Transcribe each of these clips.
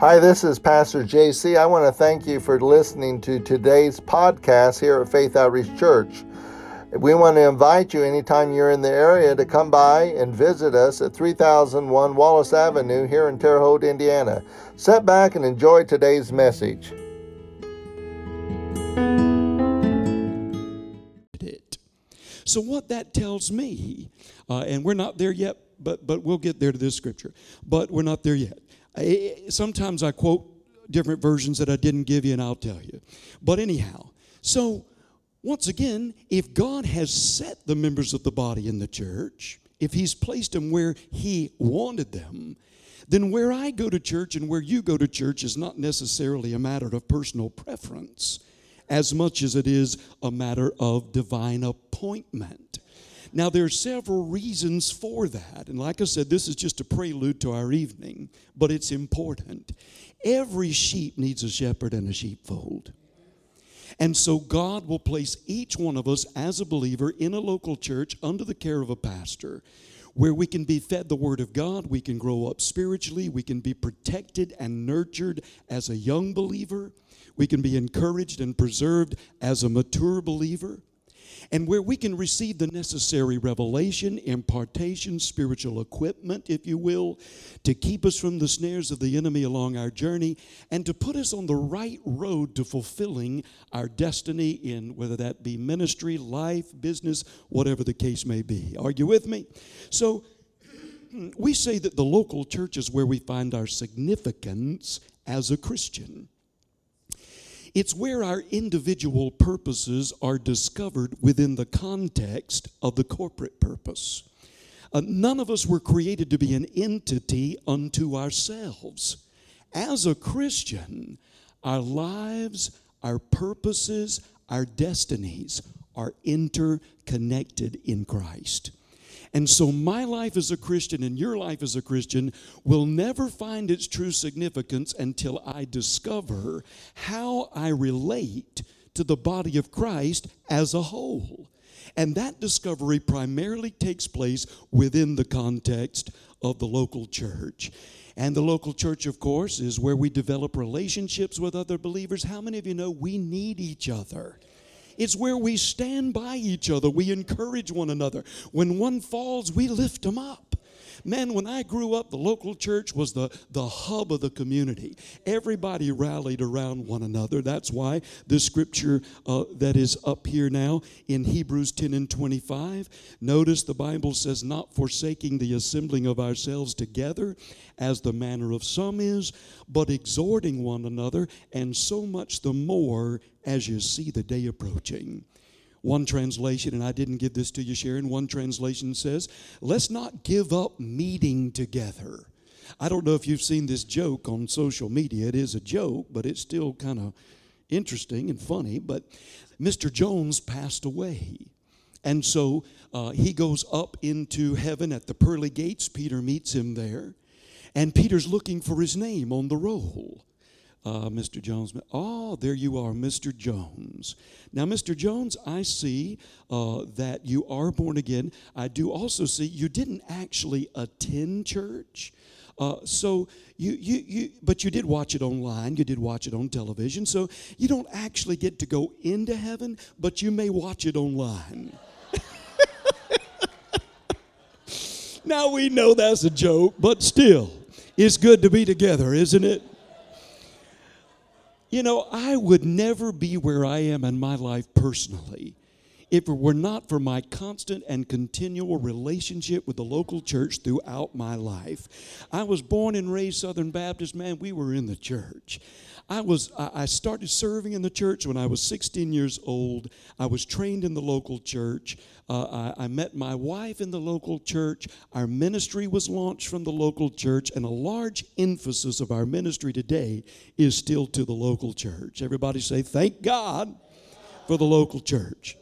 Hi, this is Pastor JC. I want to thank you for listening to today's podcast here at Faith Outreach Church. We want to invite you anytime you're in the area to come by and visit us at 3001 Wallace Avenue here in Terre Haute, Indiana. Sit back and enjoy today's message. So, what that tells me, uh, and we're not there yet, but, but we'll get there to this scripture, but we're not there yet. Sometimes I quote different versions that I didn't give you, and I'll tell you. But anyhow, so once again, if God has set the members of the body in the church, if He's placed them where He wanted them, then where I go to church and where you go to church is not necessarily a matter of personal preference as much as it is a matter of divine appointment. Now, there are several reasons for that. And like I said, this is just a prelude to our evening, but it's important. Every sheep needs a shepherd and a sheepfold. And so, God will place each one of us as a believer in a local church under the care of a pastor where we can be fed the Word of God, we can grow up spiritually, we can be protected and nurtured as a young believer, we can be encouraged and preserved as a mature believer and where we can receive the necessary revelation, impartation, spiritual equipment, if you will, to keep us from the snares of the enemy along our journey and to put us on the right road to fulfilling our destiny in whether that be ministry, life, business, whatever the case may be. Are you with me? So, we say that the local church is where we find our significance as a Christian. It's where our individual purposes are discovered within the context of the corporate purpose. Uh, none of us were created to be an entity unto ourselves. As a Christian, our lives, our purposes, our destinies are interconnected in Christ. And so, my life as a Christian and your life as a Christian will never find its true significance until I discover how I relate to the body of Christ as a whole. And that discovery primarily takes place within the context of the local church. And the local church, of course, is where we develop relationships with other believers. How many of you know we need each other? It's where we stand by each other. We encourage one another. When one falls, we lift them up. Man, when I grew up, the local church was the, the hub of the community. Everybody rallied around one another. That's why the scripture uh, that is up here now in Hebrews 10 and 25, notice the Bible says, not forsaking the assembling of ourselves together, as the manner of some is, but exhorting one another, and so much the more as you see the day approaching. One translation, and I didn't give this to you, Sharon, one translation says, Let's not give up meeting together. I don't know if you've seen this joke on social media. It is a joke, but it's still kind of interesting and funny. But Mr. Jones passed away. And so uh, he goes up into heaven at the pearly gates. Peter meets him there. And Peter's looking for his name on the roll uh, Mr. Jones. Oh, there you are, Mr. Jones. Now, Mr. Jones, I see uh, that you are born again. I do also see you didn't actually attend church. Uh, so you, you, you, but you did watch it online. You did watch it on television. So you don't actually get to go into heaven, but you may watch it online. now we know that's a joke, but still, it's good to be together, isn't it? You know, I would never be where I am in my life personally if it were not for my constant and continual relationship with the local church throughout my life. I was born and raised Southern Baptist, man, we were in the church. I was I started serving in the church when I was 16 years old. I was trained in the local church. Uh, I, I, met my wife in the local church. Our ministry was launched from the local church, and a large emphasis of our ministry today is still to the local church. Everybody say, Thank God for the local church.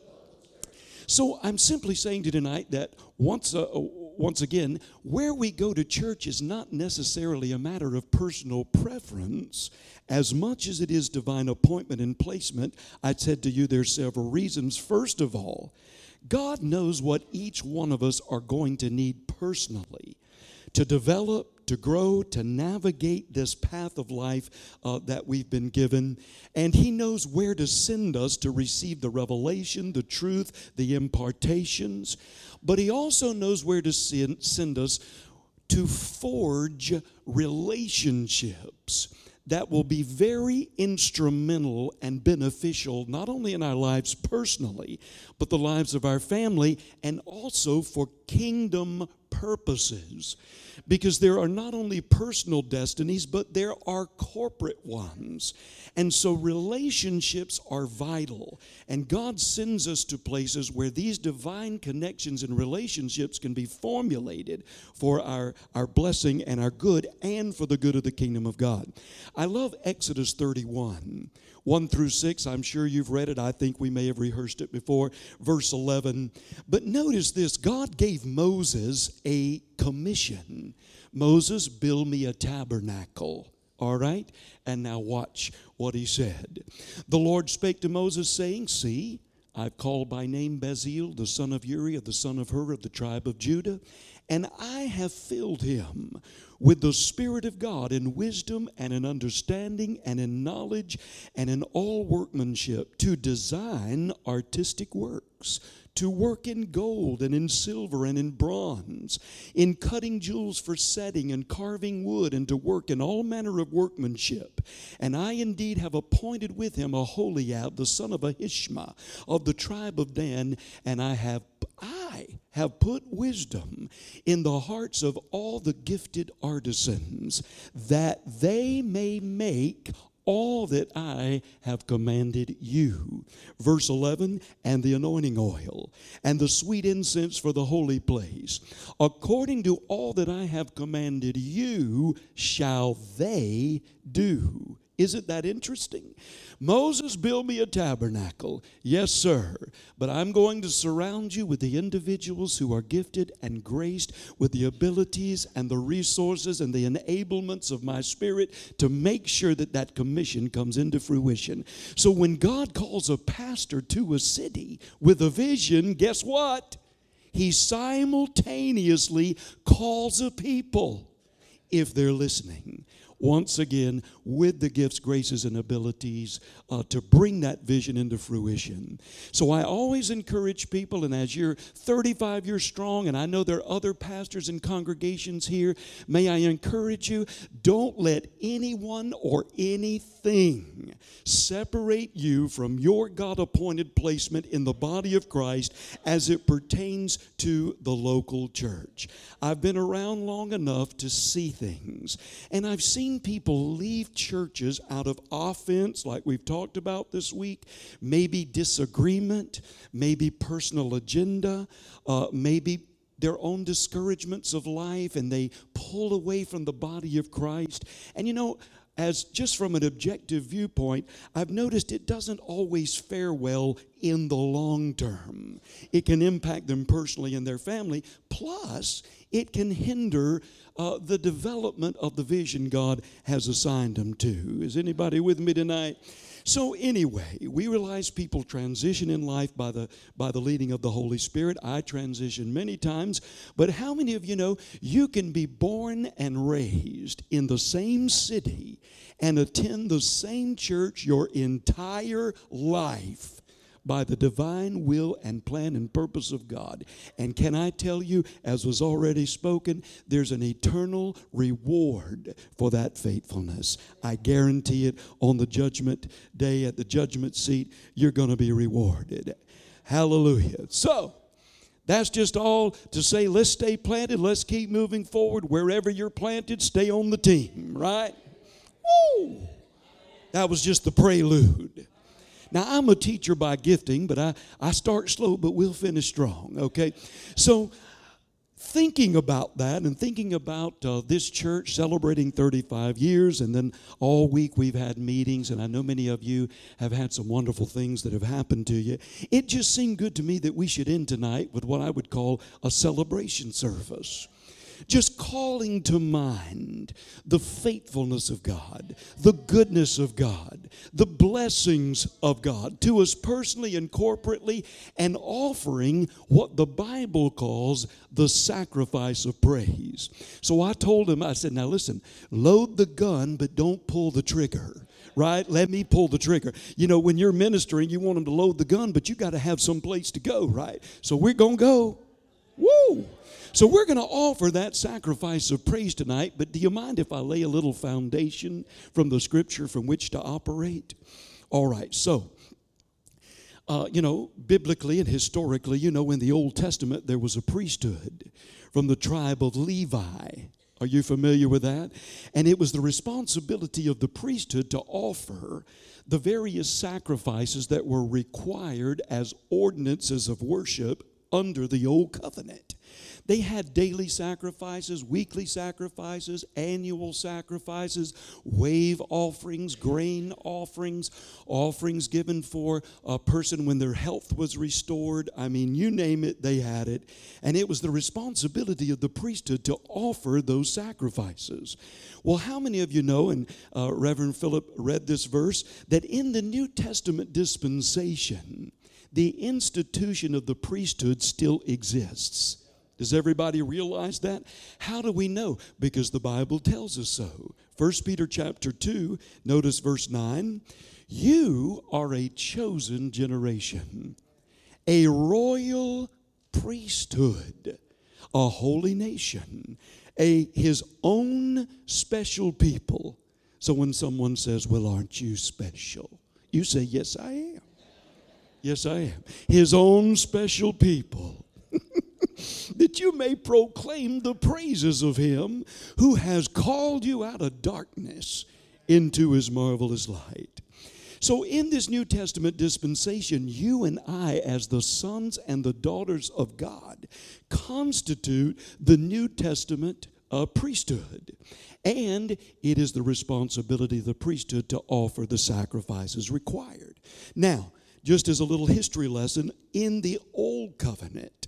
So I'm simply saying to tonight that once, uh, once again, where we go to church is not necessarily a matter of personal preference as much as it is divine appointment and placement. I said to you there's several reasons. First of all, God knows what each one of us are going to need personally to develop, to grow, to navigate this path of life uh, that we've been given. And He knows where to send us to receive the revelation, the truth, the impartations. But He also knows where to send, send us to forge relationships that will be very instrumental and beneficial, not only in our lives personally, but the lives of our family, and also for kingdom purposes. Because there are not only personal destinies, but there are corporate ones. And so relationships are vital. And God sends us to places where these divine connections and relationships can be formulated for our, our blessing and our good and for the good of the kingdom of God. I love Exodus 31. 1 through 6. I'm sure you've read it. I think we may have rehearsed it before. Verse 11. But notice this God gave Moses a commission. Moses, build me a tabernacle. All right? And now watch what he said. The Lord spake to Moses, saying, See, I've called by name Bezalel, the son of Uri, the son of Hur, of the tribe of Judah, and I have filled him with the Spirit of God in wisdom and in understanding and in knowledge and in all workmanship to design artistic works to work in gold and in silver and in bronze, in cutting jewels for setting and carving wood, and to work in all manner of workmanship. And I indeed have appointed with him a Aholiab, the son of Ahisamach, of the tribe of Dan, and I have I have put wisdom in the hearts of all the gifted artisans, that they may make all that I have commanded you. Verse 11, and the anointing oil, and the sweet incense for the holy place. According to all that I have commanded you, shall they do. Isn't that interesting? Moses, build me a tabernacle. Yes, sir. But I'm going to surround you with the individuals who are gifted and graced with the abilities and the resources and the enablements of my spirit to make sure that that commission comes into fruition. So when God calls a pastor to a city with a vision, guess what? He simultaneously calls a people if they're listening once again with the gifts, graces, and abilities uh, to bring that vision into fruition. So I always encourage people, and as you're 35 years strong, and I know there are other pastors and congregations here, may I encourage you don't let anyone or anything separate you from your God appointed placement in the body of Christ as it pertains to the local church. I've been around long enough to see things, and I've seen seen people leave churches out of offense, like we've talked about this week, maybe disagreement, maybe personal agenda, uh, maybe their own discouragements of life, and they pull away from the body of Christ. And you know, as just from an objective viewpoint, I've noticed it doesn't always fare well in the long term. It can impact them personally and their family, plus, it can hinder uh, the development of the vision God has assigned them to. Is anybody with me tonight? So anyway, we realize people transition in life by the by the leading of the Holy Spirit. I transition many times, but how many of you know you can be born and raised in the same city and attend the same church your entire life? By the divine will and plan and purpose of God. And can I tell you, as was already spoken, there's an eternal reward for that faithfulness. I guarantee it on the judgment day at the judgment seat, you're going to be rewarded. Hallelujah. So, that's just all to say, let's stay planted, let's keep moving forward. Wherever you're planted, stay on the team, right? Woo! That was just the prelude. Now, I'm a teacher by gifting, but I, I start slow, but we'll finish strong, okay? So, thinking about that and thinking about uh, this church celebrating 35 years, and then all week we've had meetings, and I know many of you have had some wonderful things that have happened to you. It just seemed good to me that we should end tonight with what I would call a celebration service. Just calling to mind the faithfulness of God, the goodness of God, the blessings of God to us personally and corporately, and offering what the Bible calls the sacrifice of praise. So I told him, I said, now listen, load the gun, but don't pull the trigger right? Let me pull the trigger. You know, when you're ministering, you want them to load the gun, but you got to have some place to go, right? So we're going to go. Woo! So we're going to offer that sacrifice of praise tonight, but do you mind if I lay a little foundation from the scripture from which to operate? All right, so. Uh, you know, biblically and historically, you know, in the Old Testament, there was a priesthood from the tribe of Levi. Are you familiar with that? And it was the responsibility of the priesthood to offer the various sacrifices that were required as ordinances of worship under the old covenant. They had daily sacrifices, weekly sacrifices, annual sacrifices, wave offerings, grain offerings, offerings given for a person when their health was restored. I mean, you name it, they had it. And it was the responsibility of the priesthood to offer those sacrifices. Well, how many of you know, and uh, Reverend Philip read this verse, that in the New Testament dispensation, the institution of the priesthood still exists. Does everybody realize that? How do we know? Because the Bible tells us so. 1 Peter chapter 2, notice verse 9. You are a chosen generation, a royal priesthood, a holy nation, a his own special people. So when someone says, "Well, aren't you special?" You say, "Yes, I am." Yes, I am. His own special people. that you may proclaim the praises of him who has called you out of darkness into his marvelous light. So, in this New Testament dispensation, you and I, as the sons and the daughters of God, constitute the New Testament uh, priesthood. And it is the responsibility of the priesthood to offer the sacrifices required. Now, just as a little history lesson, in the Old Covenant,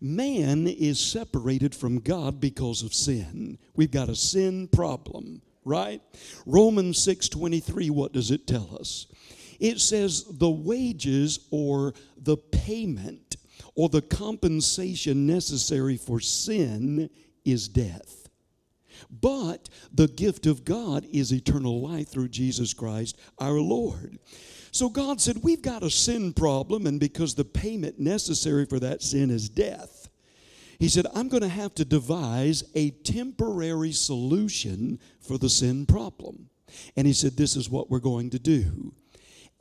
man is separated from God because of sin. We've got a sin problem, right? Romans 6:23 what does it tell us? It says the wages or the payment or the compensation necessary for sin is death. But the gift of God is eternal life through Jesus Christ our Lord. So God said, We've got a sin problem, and because the payment necessary for that sin is death, He said, I'm going to have to devise a temporary solution for the sin problem. And He said, This is what we're going to do.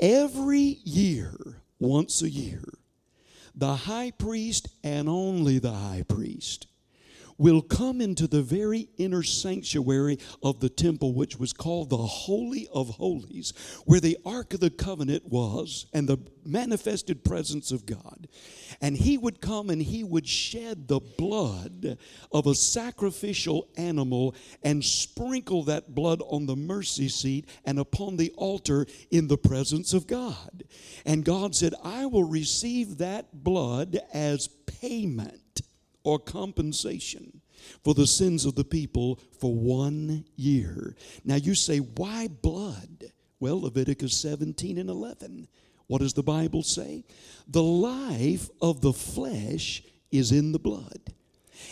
Every year, once a year, the high priest and only the high priest will come into the very inner sanctuary of the temple, which was called the Holy of Holies, where the Ark of the Covenant was and the manifested presence of God. And he would come and he would shed the blood of a sacrificial animal and sprinkle that blood on the mercy seat and upon the altar in the presence of God. And God said, I will receive that blood as payment or compensation for the sins of the people for one year. Now you say, why blood? Well, Leviticus 17 and 11. What does the Bible say? The life of the flesh is in the blood.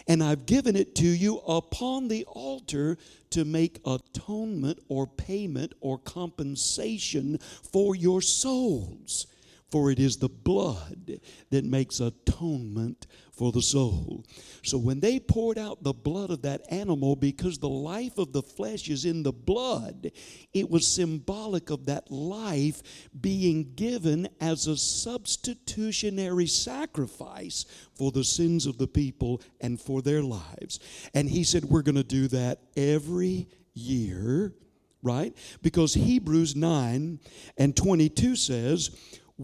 And I've given it to you upon the altar to make atonement or payment or compensation for your souls. For it is the blood that makes atonement for the soul. So when they poured out the blood of that animal, because the life of the flesh is in the blood, it was symbolic of that life being given as a substitutionary sacrifice for the sins of the people and for their lives. And he said, We're going to do that every year, right? Because Hebrews 9 and 22 says,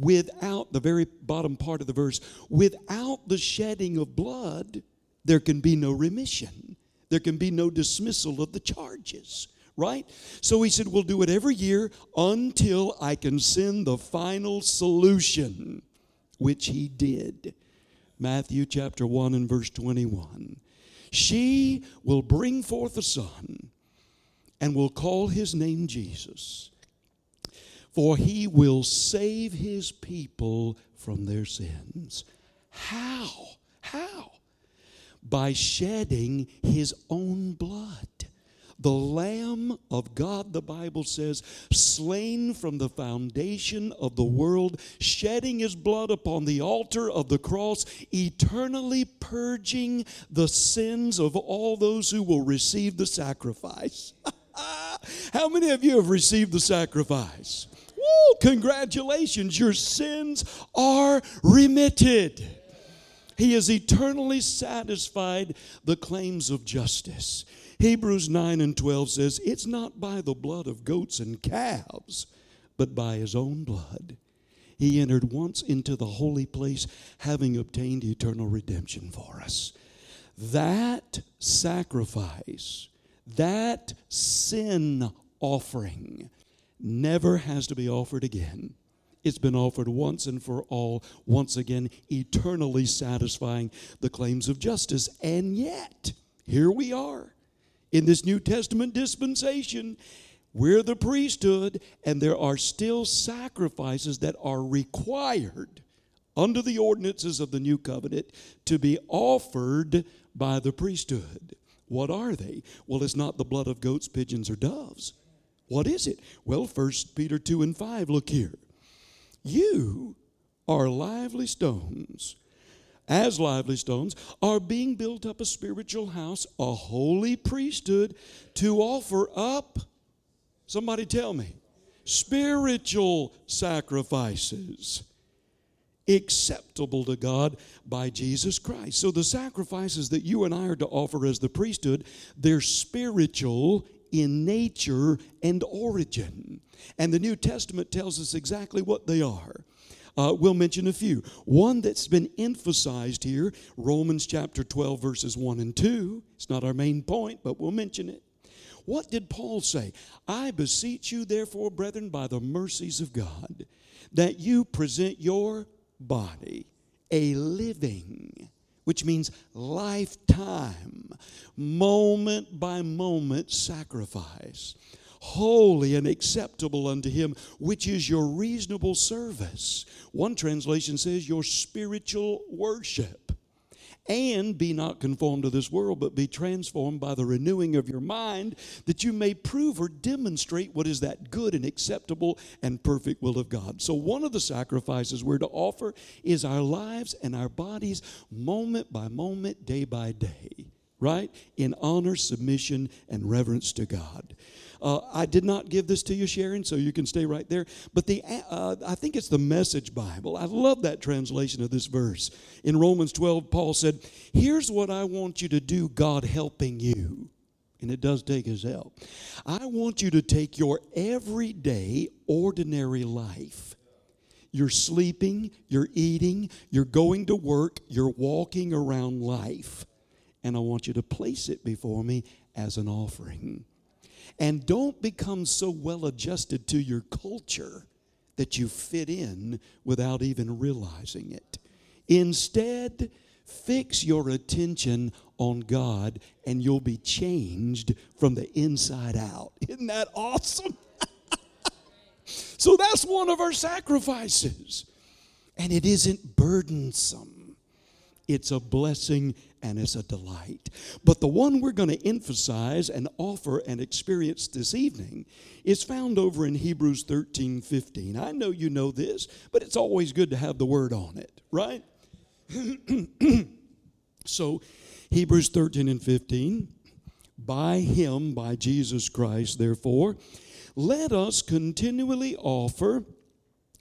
without the very bottom part of the verse, without the shedding of blood, there can be no remission. There can be no dismissal of the charges, right? So he said, We'll do it every year until I can send the final solution, which he did. Matthew chapter 1 and verse 21. She will bring forth a son and will call his name Jesus, for he will save his people from their sins. How? How? By shedding his own blood. The Lamb of God, the Bible says, slain from the foundation of the world, shedding his blood upon the altar of the cross, eternally purging the sins of all those who will receive the sacrifice. How many of you have received the sacrifice? Woo, congratulations, your sins are remitted. He has eternally satisfied the claims of justice. Hebrews 9 and 12 says, It's not by the blood of goats and calves, but by his own blood. He entered once into the holy place, having obtained eternal redemption for us. That sacrifice, that sin offering, never has to be offered again. It's been offered once and for all, once again, eternally satisfying the claims of justice. And yet, here we are in this New Testament dispensation, we're the priesthood, and there are still sacrifices that are required under the ordinances of the new covenant to be offered by the priesthood. What are they? Well, it's not the blood of goats, pigeons, or doves. What is it? Well, 1 Peter 2 and 5, look here. You are lively stones as lively stones, are being built up a spiritual house, a holy priesthood to offer up, somebody tell me, spiritual sacrifices acceptable to God by Jesus Christ. So the sacrifices that you and I are to offer as the priesthood, they're spiritual in nature and origin. And the New Testament tells us exactly what they are. Uh, we'll mention a few. One that's been emphasized here, Romans chapter 12, verses 1 and 2. It's not our main point, but we'll mention it. What did Paul say? I beseech you, therefore, brethren, by the mercies of God, that you present your body a living, which means lifetime, moment by moment sacrifice holy and acceptable unto him, which is your reasonable service. One translation says your spiritual worship. And be not conformed to this world, but be transformed by the renewing of your mind, that you may prove or demonstrate what is that good and acceptable and perfect will of God. So, one of the sacrifices we're to offer is our lives and our bodies, moment by moment, day by day, right? In honor, submission, and reverence to God. Uh, I did not give this to you, Sharon, so you can stay right there. But the uh, I think it's the Message Bible. I love that translation of this verse. In Romans 12, Paul said, Here's what I want you to do, God helping you. And it does take his help. I want you to take your everyday, ordinary life. You're sleeping, you're eating, you're going to work, you're walking around life. And I want you to place it before me as an offering. And don't become so well adjusted to your culture that you fit in without even realizing it. Instead, fix your attention on God and you'll be changed from the inside out. Isn't that awesome? so that's one of our sacrifices. And it isn't burdensome, it's a blessing and it's a delight. But the one we're going to emphasize and offer and experience this evening is found over in Hebrews 13 15. I know you know this, but it's always good to have the word on it, right? so, Hebrews 13 and 15. By him, by Jesus Christ, therefore, let us continually offer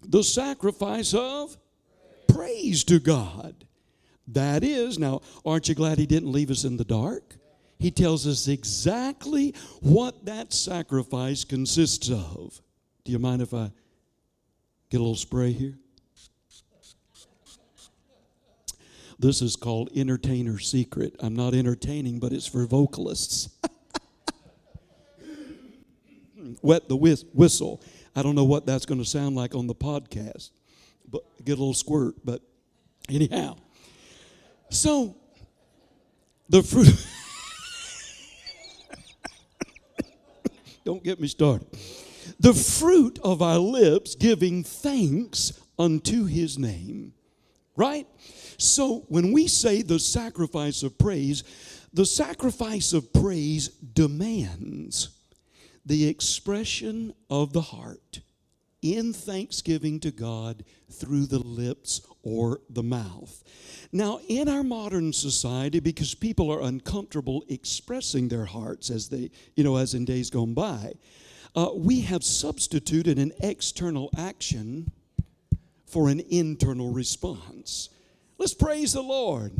the sacrifice of praise to God. That is, now, aren't you glad he didn't leave us in the dark? He tells us exactly what that sacrifice consists of. Do you mind if I get a little spray here? This is called Entertainer Secret. I'm not entertaining, but it's for vocalists. Wet the whistle. I don't know what that's going to sound like on the podcast, but get a little squirt. But anyhow, so, The fruit. Don't get me started. The fruit of our lips giving thanks unto his name. Right? So when we say the sacrifice of praise, the sacrifice of praise demands the expression of the heart in thanksgiving to God through the lips or the mouth. Now, in our modern society, because people are uncomfortable expressing their hearts as they, you know, as in days gone by, uh, we have substituted an external action for an internal response. Let's praise the Lord.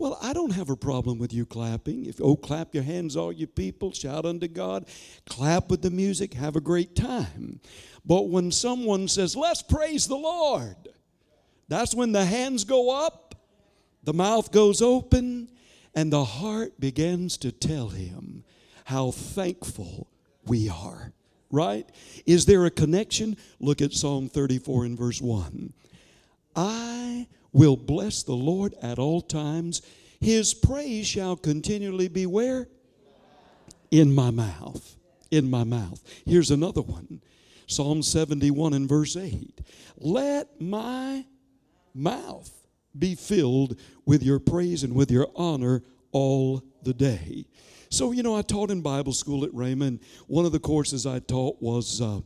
Well, I don't have a problem with you clapping. If oh, clap your hands, all you people, shout unto God, clap with the music, have a great time. But when someone says, "Let's praise the Lord," that's when the hands go up, the mouth goes open, and the heart begins to tell him how thankful we are. Right? Is there a connection? Look at Psalm 34 and verse 1. I will bless the Lord at all times. His praise shall continually be where? In my mouth. In my mouth. Here's another one Psalm 71 and verse 8. Let my mouth be filled with your praise and with your honor all the day. So, you know, I taught in Bible school at Rhema. One of the courses I taught was uh,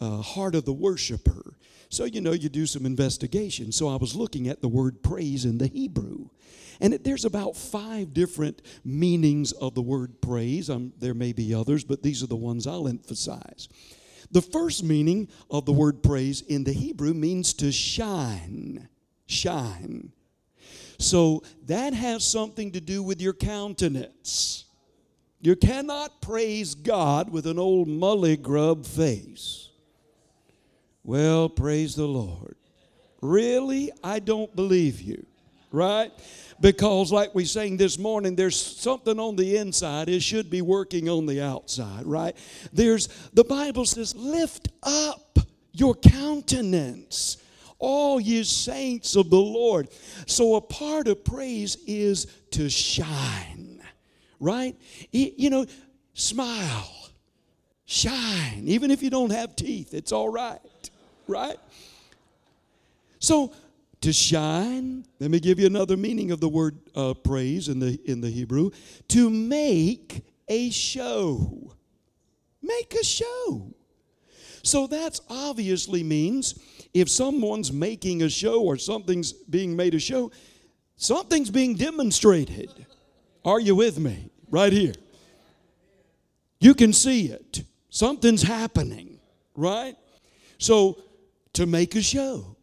uh, Heart of the Worshiper. So, you know, you do some investigation. So, I was looking at the word praise in the Hebrew. And it, there's about five different meanings of the word praise. Um, there may be others, but these are the ones I'll emphasize. The first meaning of the word praise in the Hebrew means to shine. Shine. So that has something to do with your countenance. You cannot praise God with an old mully grub face. Well, praise the Lord. Really? I don't believe you, right? Because, like we sang this morning, there's something on the inside. It should be working on the outside, right? There's, the Bible says, lift up your countenance, all you saints of the Lord. So, a part of praise is to shine, right? You know, smile, shine. Even if you don't have teeth, it's all right right? So to shine, let me give you another meaning of the word uh, praise in the in the Hebrew. To make a show. Make a show. So that's obviously means if someone's making a show or something's being made a show, something's being demonstrated. Are you with me? Right here. You can see it. Something's happening, right? So to make a show.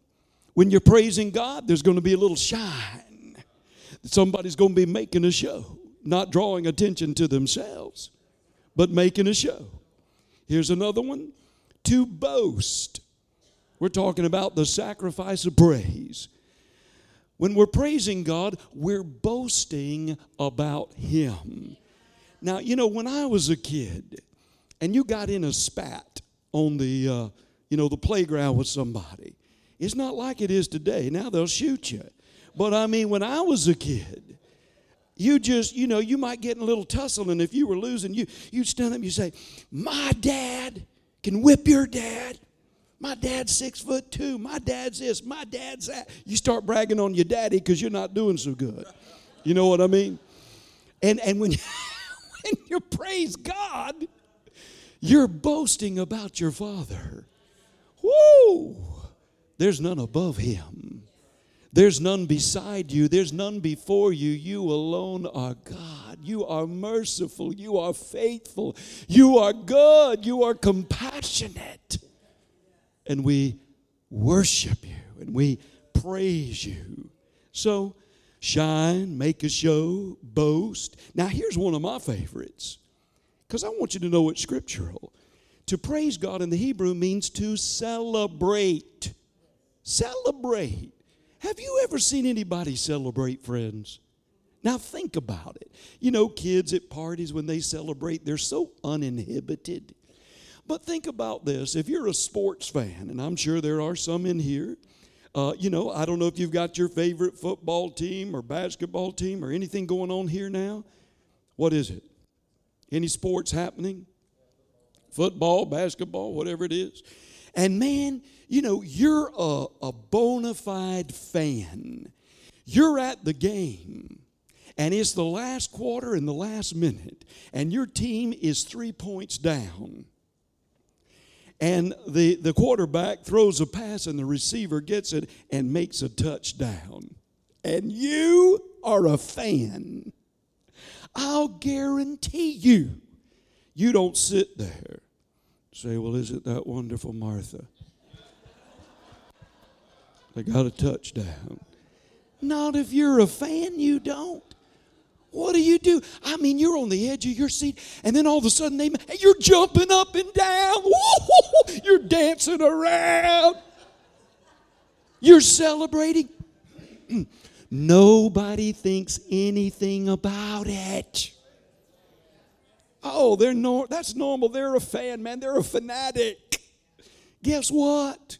When you're praising God, there's going to be a little shine. Somebody's going to be making a show, not drawing attention to themselves, but making a show. Here's another one to boast. We're talking about the sacrifice of praise. When we're praising God, we're boasting about Him. Now, you know, when I was a kid and you got in a spat on the uh, you know, the playground with somebody. It's not like it is today. Now they'll shoot you. But I mean, when I was a kid, you just, you know, you might get in a little tussle, and if you were losing, you you'd stand up and you say, My dad can whip your dad. My dad's six foot two. My dad's this. My dad's that. You start bragging on your daddy because you're not doing so good. You know what I mean? And and when when you praise God, you're boasting about your father. Woo! There's none above him. There's none beside you. There's none before you. You alone are God. You are merciful. You are faithful. You are good. You are compassionate. And we worship you and we praise you. So, shine, make a show, boast. Now, here's one of my favorites because I want you to know it's scriptural. To praise God in the Hebrew means to celebrate. Celebrate. Have you ever seen anybody celebrate, friends? Now think about it. You know, kids at parties, when they celebrate, they're so uninhibited. But think about this if you're a sports fan, and I'm sure there are some in here, Uh, you know, I don't know if you've got your favorite football team or basketball team or anything going on here now. What is it? Any sports happening? Football, basketball, whatever it is. And man, you know, you're a, a bona fide fan. You're at the game, and it's the last quarter and the last minute, and your team is three points down. And the, the quarterback throws a pass, and the receiver gets it and makes a touchdown. And you are a fan. I'll guarantee you, you don't sit there say, Well, is it that wonderful, Martha? They got a touchdown. Not if you're a fan, you don't. What do you do? I mean, you're on the edge of your seat, and then all of a sudden they, you're jumping up and down. You're dancing around. You're celebrating. Nobody thinks anything about it. Oh, they're no, that's normal. They're a fan, man. They're a fanatic. Guess what?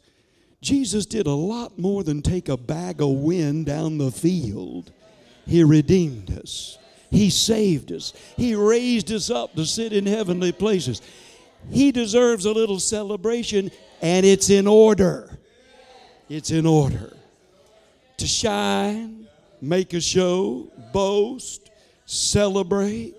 Jesus did a lot more than take a bag of wind down the field. He redeemed us. He saved us. He raised us up to sit in heavenly places. He deserves a little celebration, and it's in order. It's in order. To shine, make a show, boast, celebrate.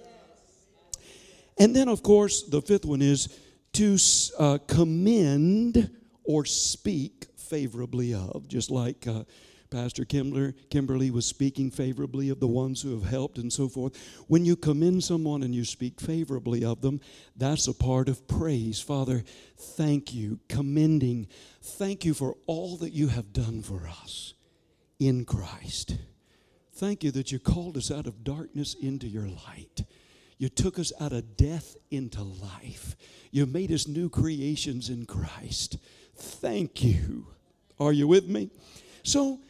And then, of course, the fifth one is to uh, commend or speak favorably of, just like uh, Pastor Kimber, Kimberly was speaking favorably of the ones who have helped and so forth. When you commend someone and you speak favorably of them, that's a part of praise. Father, thank you, commending. Thank you for all that you have done for us in Christ. Thank you that you called us out of darkness into your light. You took us out of death into life. You made us new creations in Christ. Thank you. Are you with me? So,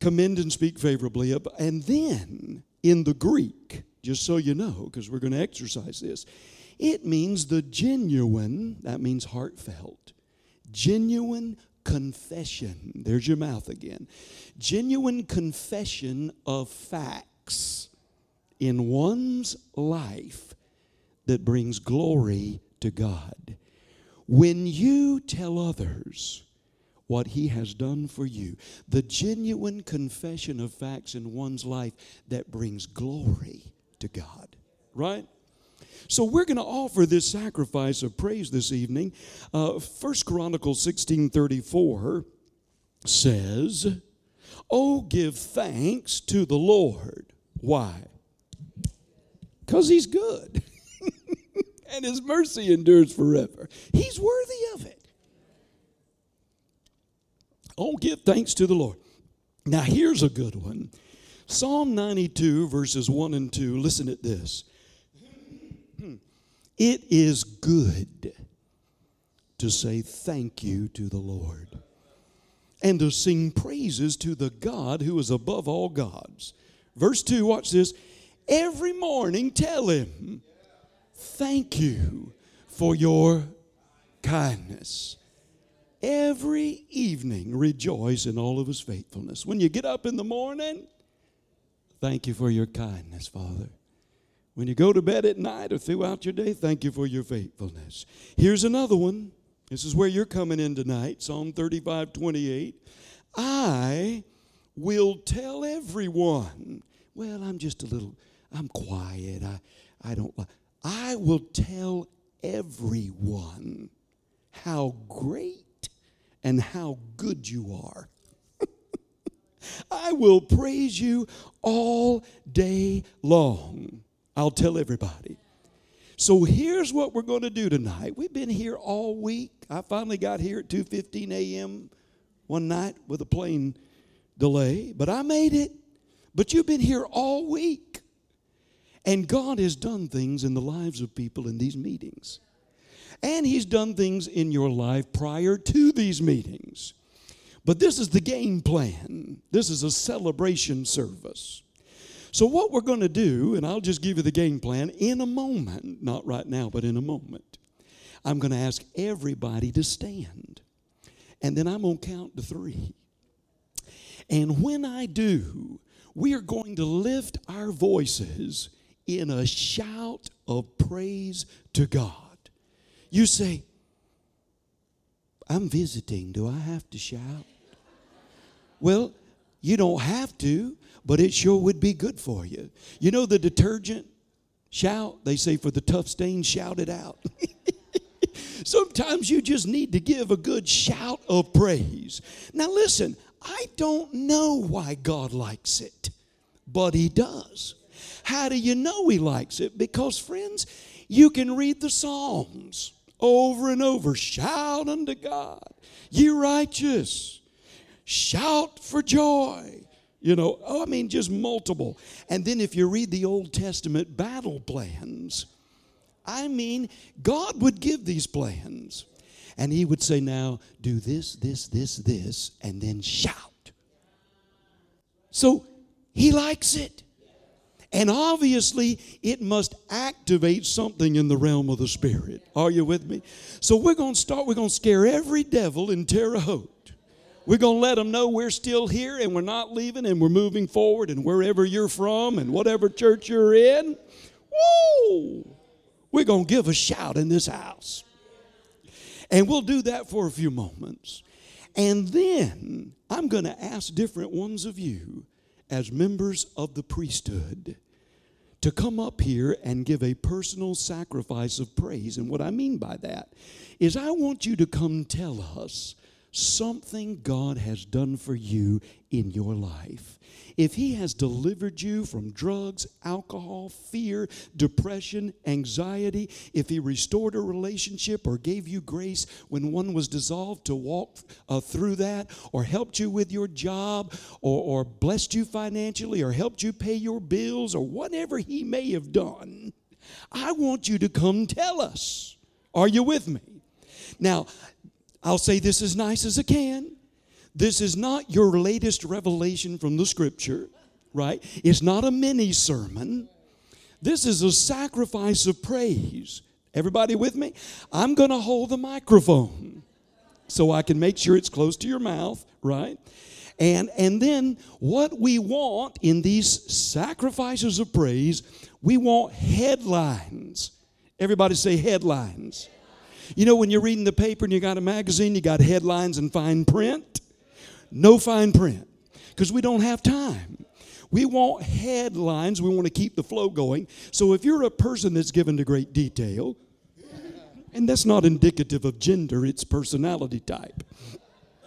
commend and speak favorably of. And then, in the Greek, just so you know, because we're going to exercise this, it means the genuine, that means heartfelt, genuine confession. There's your mouth again. Genuine confession of facts in one's life that brings glory to God. When you tell others what He has done for you, the genuine confession of facts in one's life that brings glory to God, right? So we're going to offer this sacrifice of praise this evening. Uh, First Chronicles 16:34 says, "Oh, give thanks to the Lord." Why? Because he's good. and his mercy endures forever. He's worthy of it. Oh, give thanks to the Lord. Now, here's a good one Psalm 92, verses 1 and 2. Listen at this. It is good to say thank you to the Lord and to sing praises to the God who is above all gods. Verse 2, watch this every morning tell him, Thank you for your kindness. Every evening rejoice in all of his faithfulness. When you get up in the morning, thank you for your kindness, Father. When you go to bed at night or throughout your day, thank you for your faithfulness. Here's another one. This is where you're coming in tonight Psalm 35 28. I will tell everyone. Well, I'm just a little I'm quiet. I, I don't. I will tell everyone how great and how good you are. I will praise you all day long. I'll tell everybody. So here's what we're going to do tonight. We've been here all week. I finally got here at 2:15 a.m. one night with a plane delay, but I made it. But you've been here all week. And God has done things in the lives of people in these meetings. And He's done things in your life prior to these meetings. But this is the game plan, this is a celebration service. So, what we're going to do, and I'll just give you the game plan in a moment, not right now, but in a moment. I'm going to ask everybody to stand. And then I'm going to count to three. And when I do, we are going to lift our voices in a shout of praise to God. You say, I'm visiting. Do I have to shout? Well, you don't have to, but it sure would be good for you. You know the detergent? Shout. They say for the tough stains, shout it out. Sometimes you just need to give a good shout of praise. Now, listen, I don't know why God likes it, but He does. How do you know He likes it? Because, friends, you can read the Psalms over and over. Shout unto God, ye righteous. Shout for joy. You know, oh, I mean, just multiple. And then if you read the Old Testament battle plans, I mean, God would give these plans. And He would say, now do this, this, this, this, and then shout. So He likes it. And obviously, it must activate something in the realm of the Spirit. Are you with me? So we're going to start, we're going to scare every devil in Terre Haute. We're going to let them know we're still here and we're not leaving and we're moving forward and wherever you're from and whatever church you're in. Whoa! We're going to give a shout in this house. And we'll do that for a few moments. And then I'm going to ask different ones of you as members of the priesthood to come up here and give a personal sacrifice of praise. And what I mean by that is, I want you to come tell us something God has done for you in your life. If He has delivered you from drugs, alcohol, fear, depression, anxiety, if He restored a relationship or gave you grace when one was dissolved to walk uh, through that, or helped you with your job, or, or blessed you financially, or helped you pay your bills, or whatever He may have done, I want you to come tell us. Are you with me? Now, I'll say this as nice as I can. This is not your latest revelation from the scripture, right? It's not a mini sermon. This is a sacrifice of praise. Everybody with me? I'm going to hold the microphone so I can make sure it's close to your mouth, right? And and then what we want in these sacrifices of praise, we want headlines. Everybody say headlines. You know, when you're reading the paper and you got a magazine, you got headlines and fine print. No fine print because we don't have time. We want headlines. We want to keep the flow going. So if you're a person that's given to great detail, and that's not indicative of gender, it's personality type.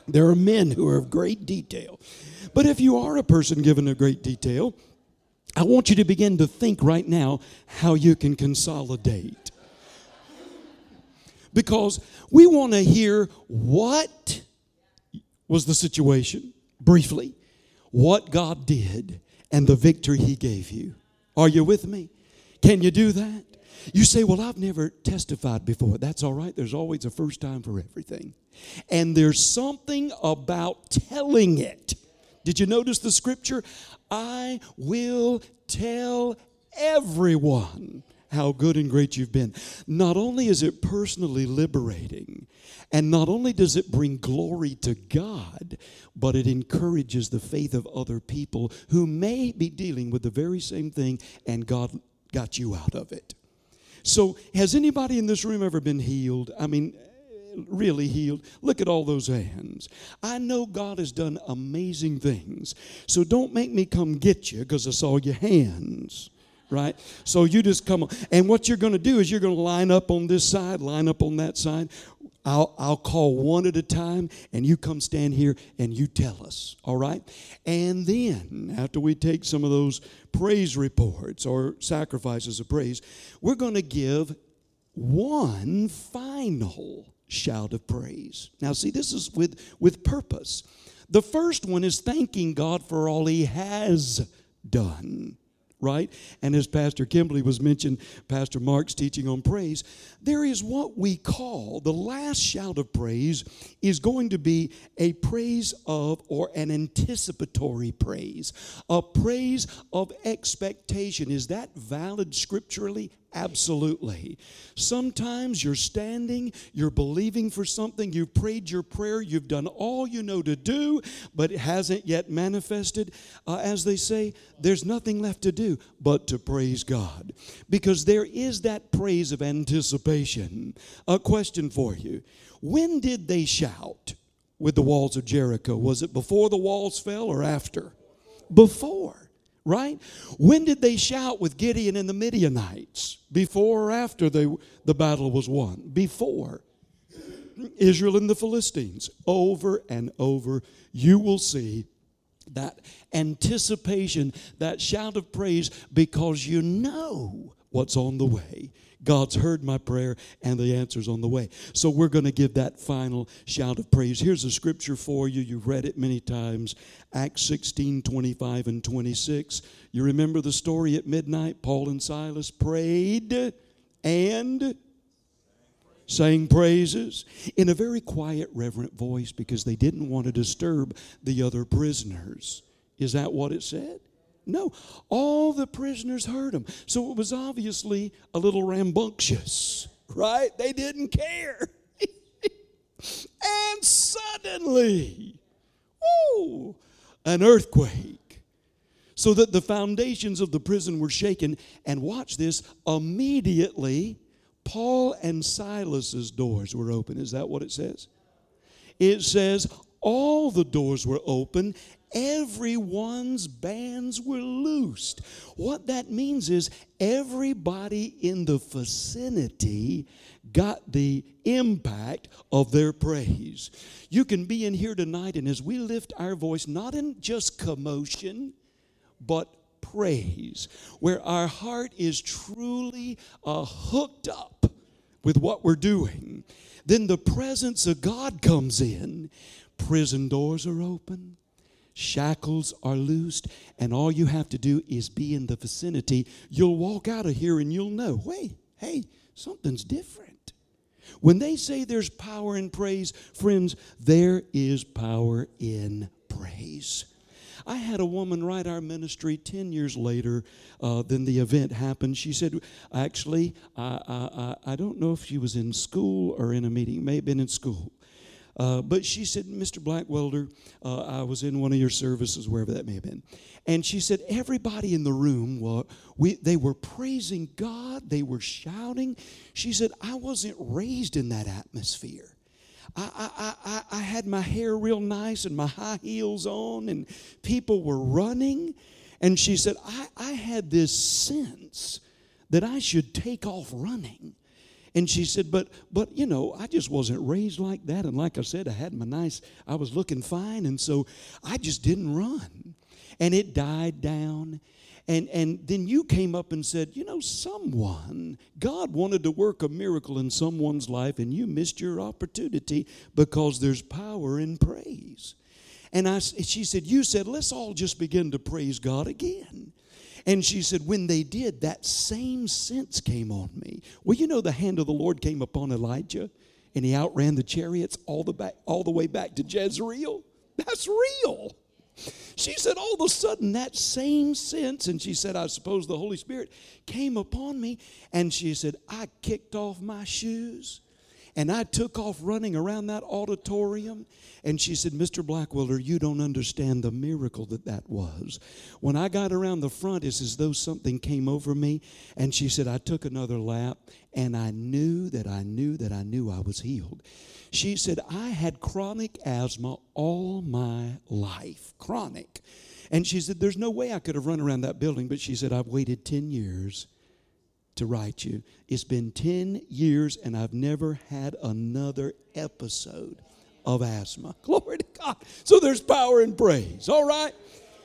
There are men who are of great detail. But if you are a person given to great detail, I want you to begin to think right now how you can consolidate because we want to hear what was the situation, briefly, what God did, and the victory He gave you. Are you with me? Can you do that? You say, Well, I've never testified before. That's all right. There's always a first time for everything. And there's something about telling it. Did you notice the scripture? I will tell everyone how good and great you've been. Not only is it personally liberating, and not only does it bring glory to God, but it encourages the faith of other people who may be dealing with the very same thing, and God got you out of it. So, has anybody in this room ever been healed? I mean, really healed. Look at all those hands. I know God has done amazing things. So don't make me come get you because I saw your hands right? So you just come on. And what you're going to do is you're going to line up on this side, line up on that side. I'll, I'll call one at a time, and you come stand here and you tell us, all right? And then, after we take some of those praise reports or sacrifices of praise, we're going to give one final shout of praise. Now, see, this is with, with purpose. The first one is thanking God for all He has done right? And as Pastor Kimberly was mentioned, Pastor Mark's teaching on praise, there is what we call the last shout of praise is going to be a praise of or an anticipatory praise, a praise of expectation. Is that valid scripturally? Absolutely. Sometimes you're standing, you're believing for something, you've prayed your prayer, you've done all you know to do, but it hasn't yet manifested. Uh, as they say, there's nothing left to do but to praise God. Because there is that praise of anticipation. A question for you When did they shout with the walls of Jericho? Was it before the walls fell or after? Before right? When did they shout with Gideon and the Midianites? Before or after they, the battle was won? Before. Israel and the Philistines. Over and over, you will see that anticipation, that shout of praise, because you know what's on the way. God's heard my prayer and the answer's on the way. So we're going to give that final shout of praise. Here's a scripture for you. You've read it many times Acts 16 25 and 26. You remember the story at midnight? Paul and Silas prayed and sang praises in a very quiet, reverent voice because they didn't want to disturb the other prisoners. Is that what it said? No, all the prisoners heard him. So it was obviously a little rambunctious, right? They didn't care. and suddenly, whoo, an earthquake. So that the foundations of the prison were shaken. And watch this immediately, Paul and Silas's doors were open. Is that what it says? It says all the doors were open everyone's bands were loosed. What that means is everybody in the vicinity got the impact of their praise. You can be in here tonight, and as we lift our voice, not in just commotion, but praise, where our heart is truly uh, hooked up with what we're doing, then the presence of God comes in. Prison doors are open shackles are loosed, and all you have to do is be in the vicinity. You'll walk out of here and you'll know, wait, hey, something's different. When they say there's power in praise, friends, there is power in praise. I had a woman write our ministry 10 years later uh, than the event happened. She said, Actually, I, I, I don't know if she was in school or in a meeting, may have been in school. Uh, but she said, Mr. Blackwelder, uh, I was in one of your services, wherever that may have been. And she said, everybody in the room, were, we, they were praising God, they were shouting. She said, I wasn't raised in that atmosphere. I, I, I, I had my hair real nice and my high heels on, and people were running. And she said, I, I had this sense that I should take off running. And she said, but, but, you know, I just wasn't raised like that. And like I said, I had my nice, I was looking fine. And so I just didn't run. And it died down. And, and then you came up and said, you know, someone, God wanted to work a miracle in someone's life, and you missed your opportunity because there's power in praise. And I, she said, You said, let's all just begin to praise God again. And she said, When they did, that same sense came on me. Well, you know, the hand of the Lord came upon Elijah and he outran the chariots all the, back, all the way back to Jezreel. That's real. She said, all of a sudden, that same sense, and she said, I suppose the Holy Spirit came upon me. And she said, I kicked off my shoes and I took off running around that auditorium. And she said, Mr. Blackwelder, you don't understand the miracle that that was. When I got around the front, it's as though something came over me. And she said, I took another lap and I knew that I knew that I knew I was healed. She said, I had chronic asthma all my life. Chronic. And she said, There's no way I could have run around that building. But she said, I've waited 10 years to write you. It's been 10 years and I've never had another episode of asthma. Glory to God. So there's power in praise. All right?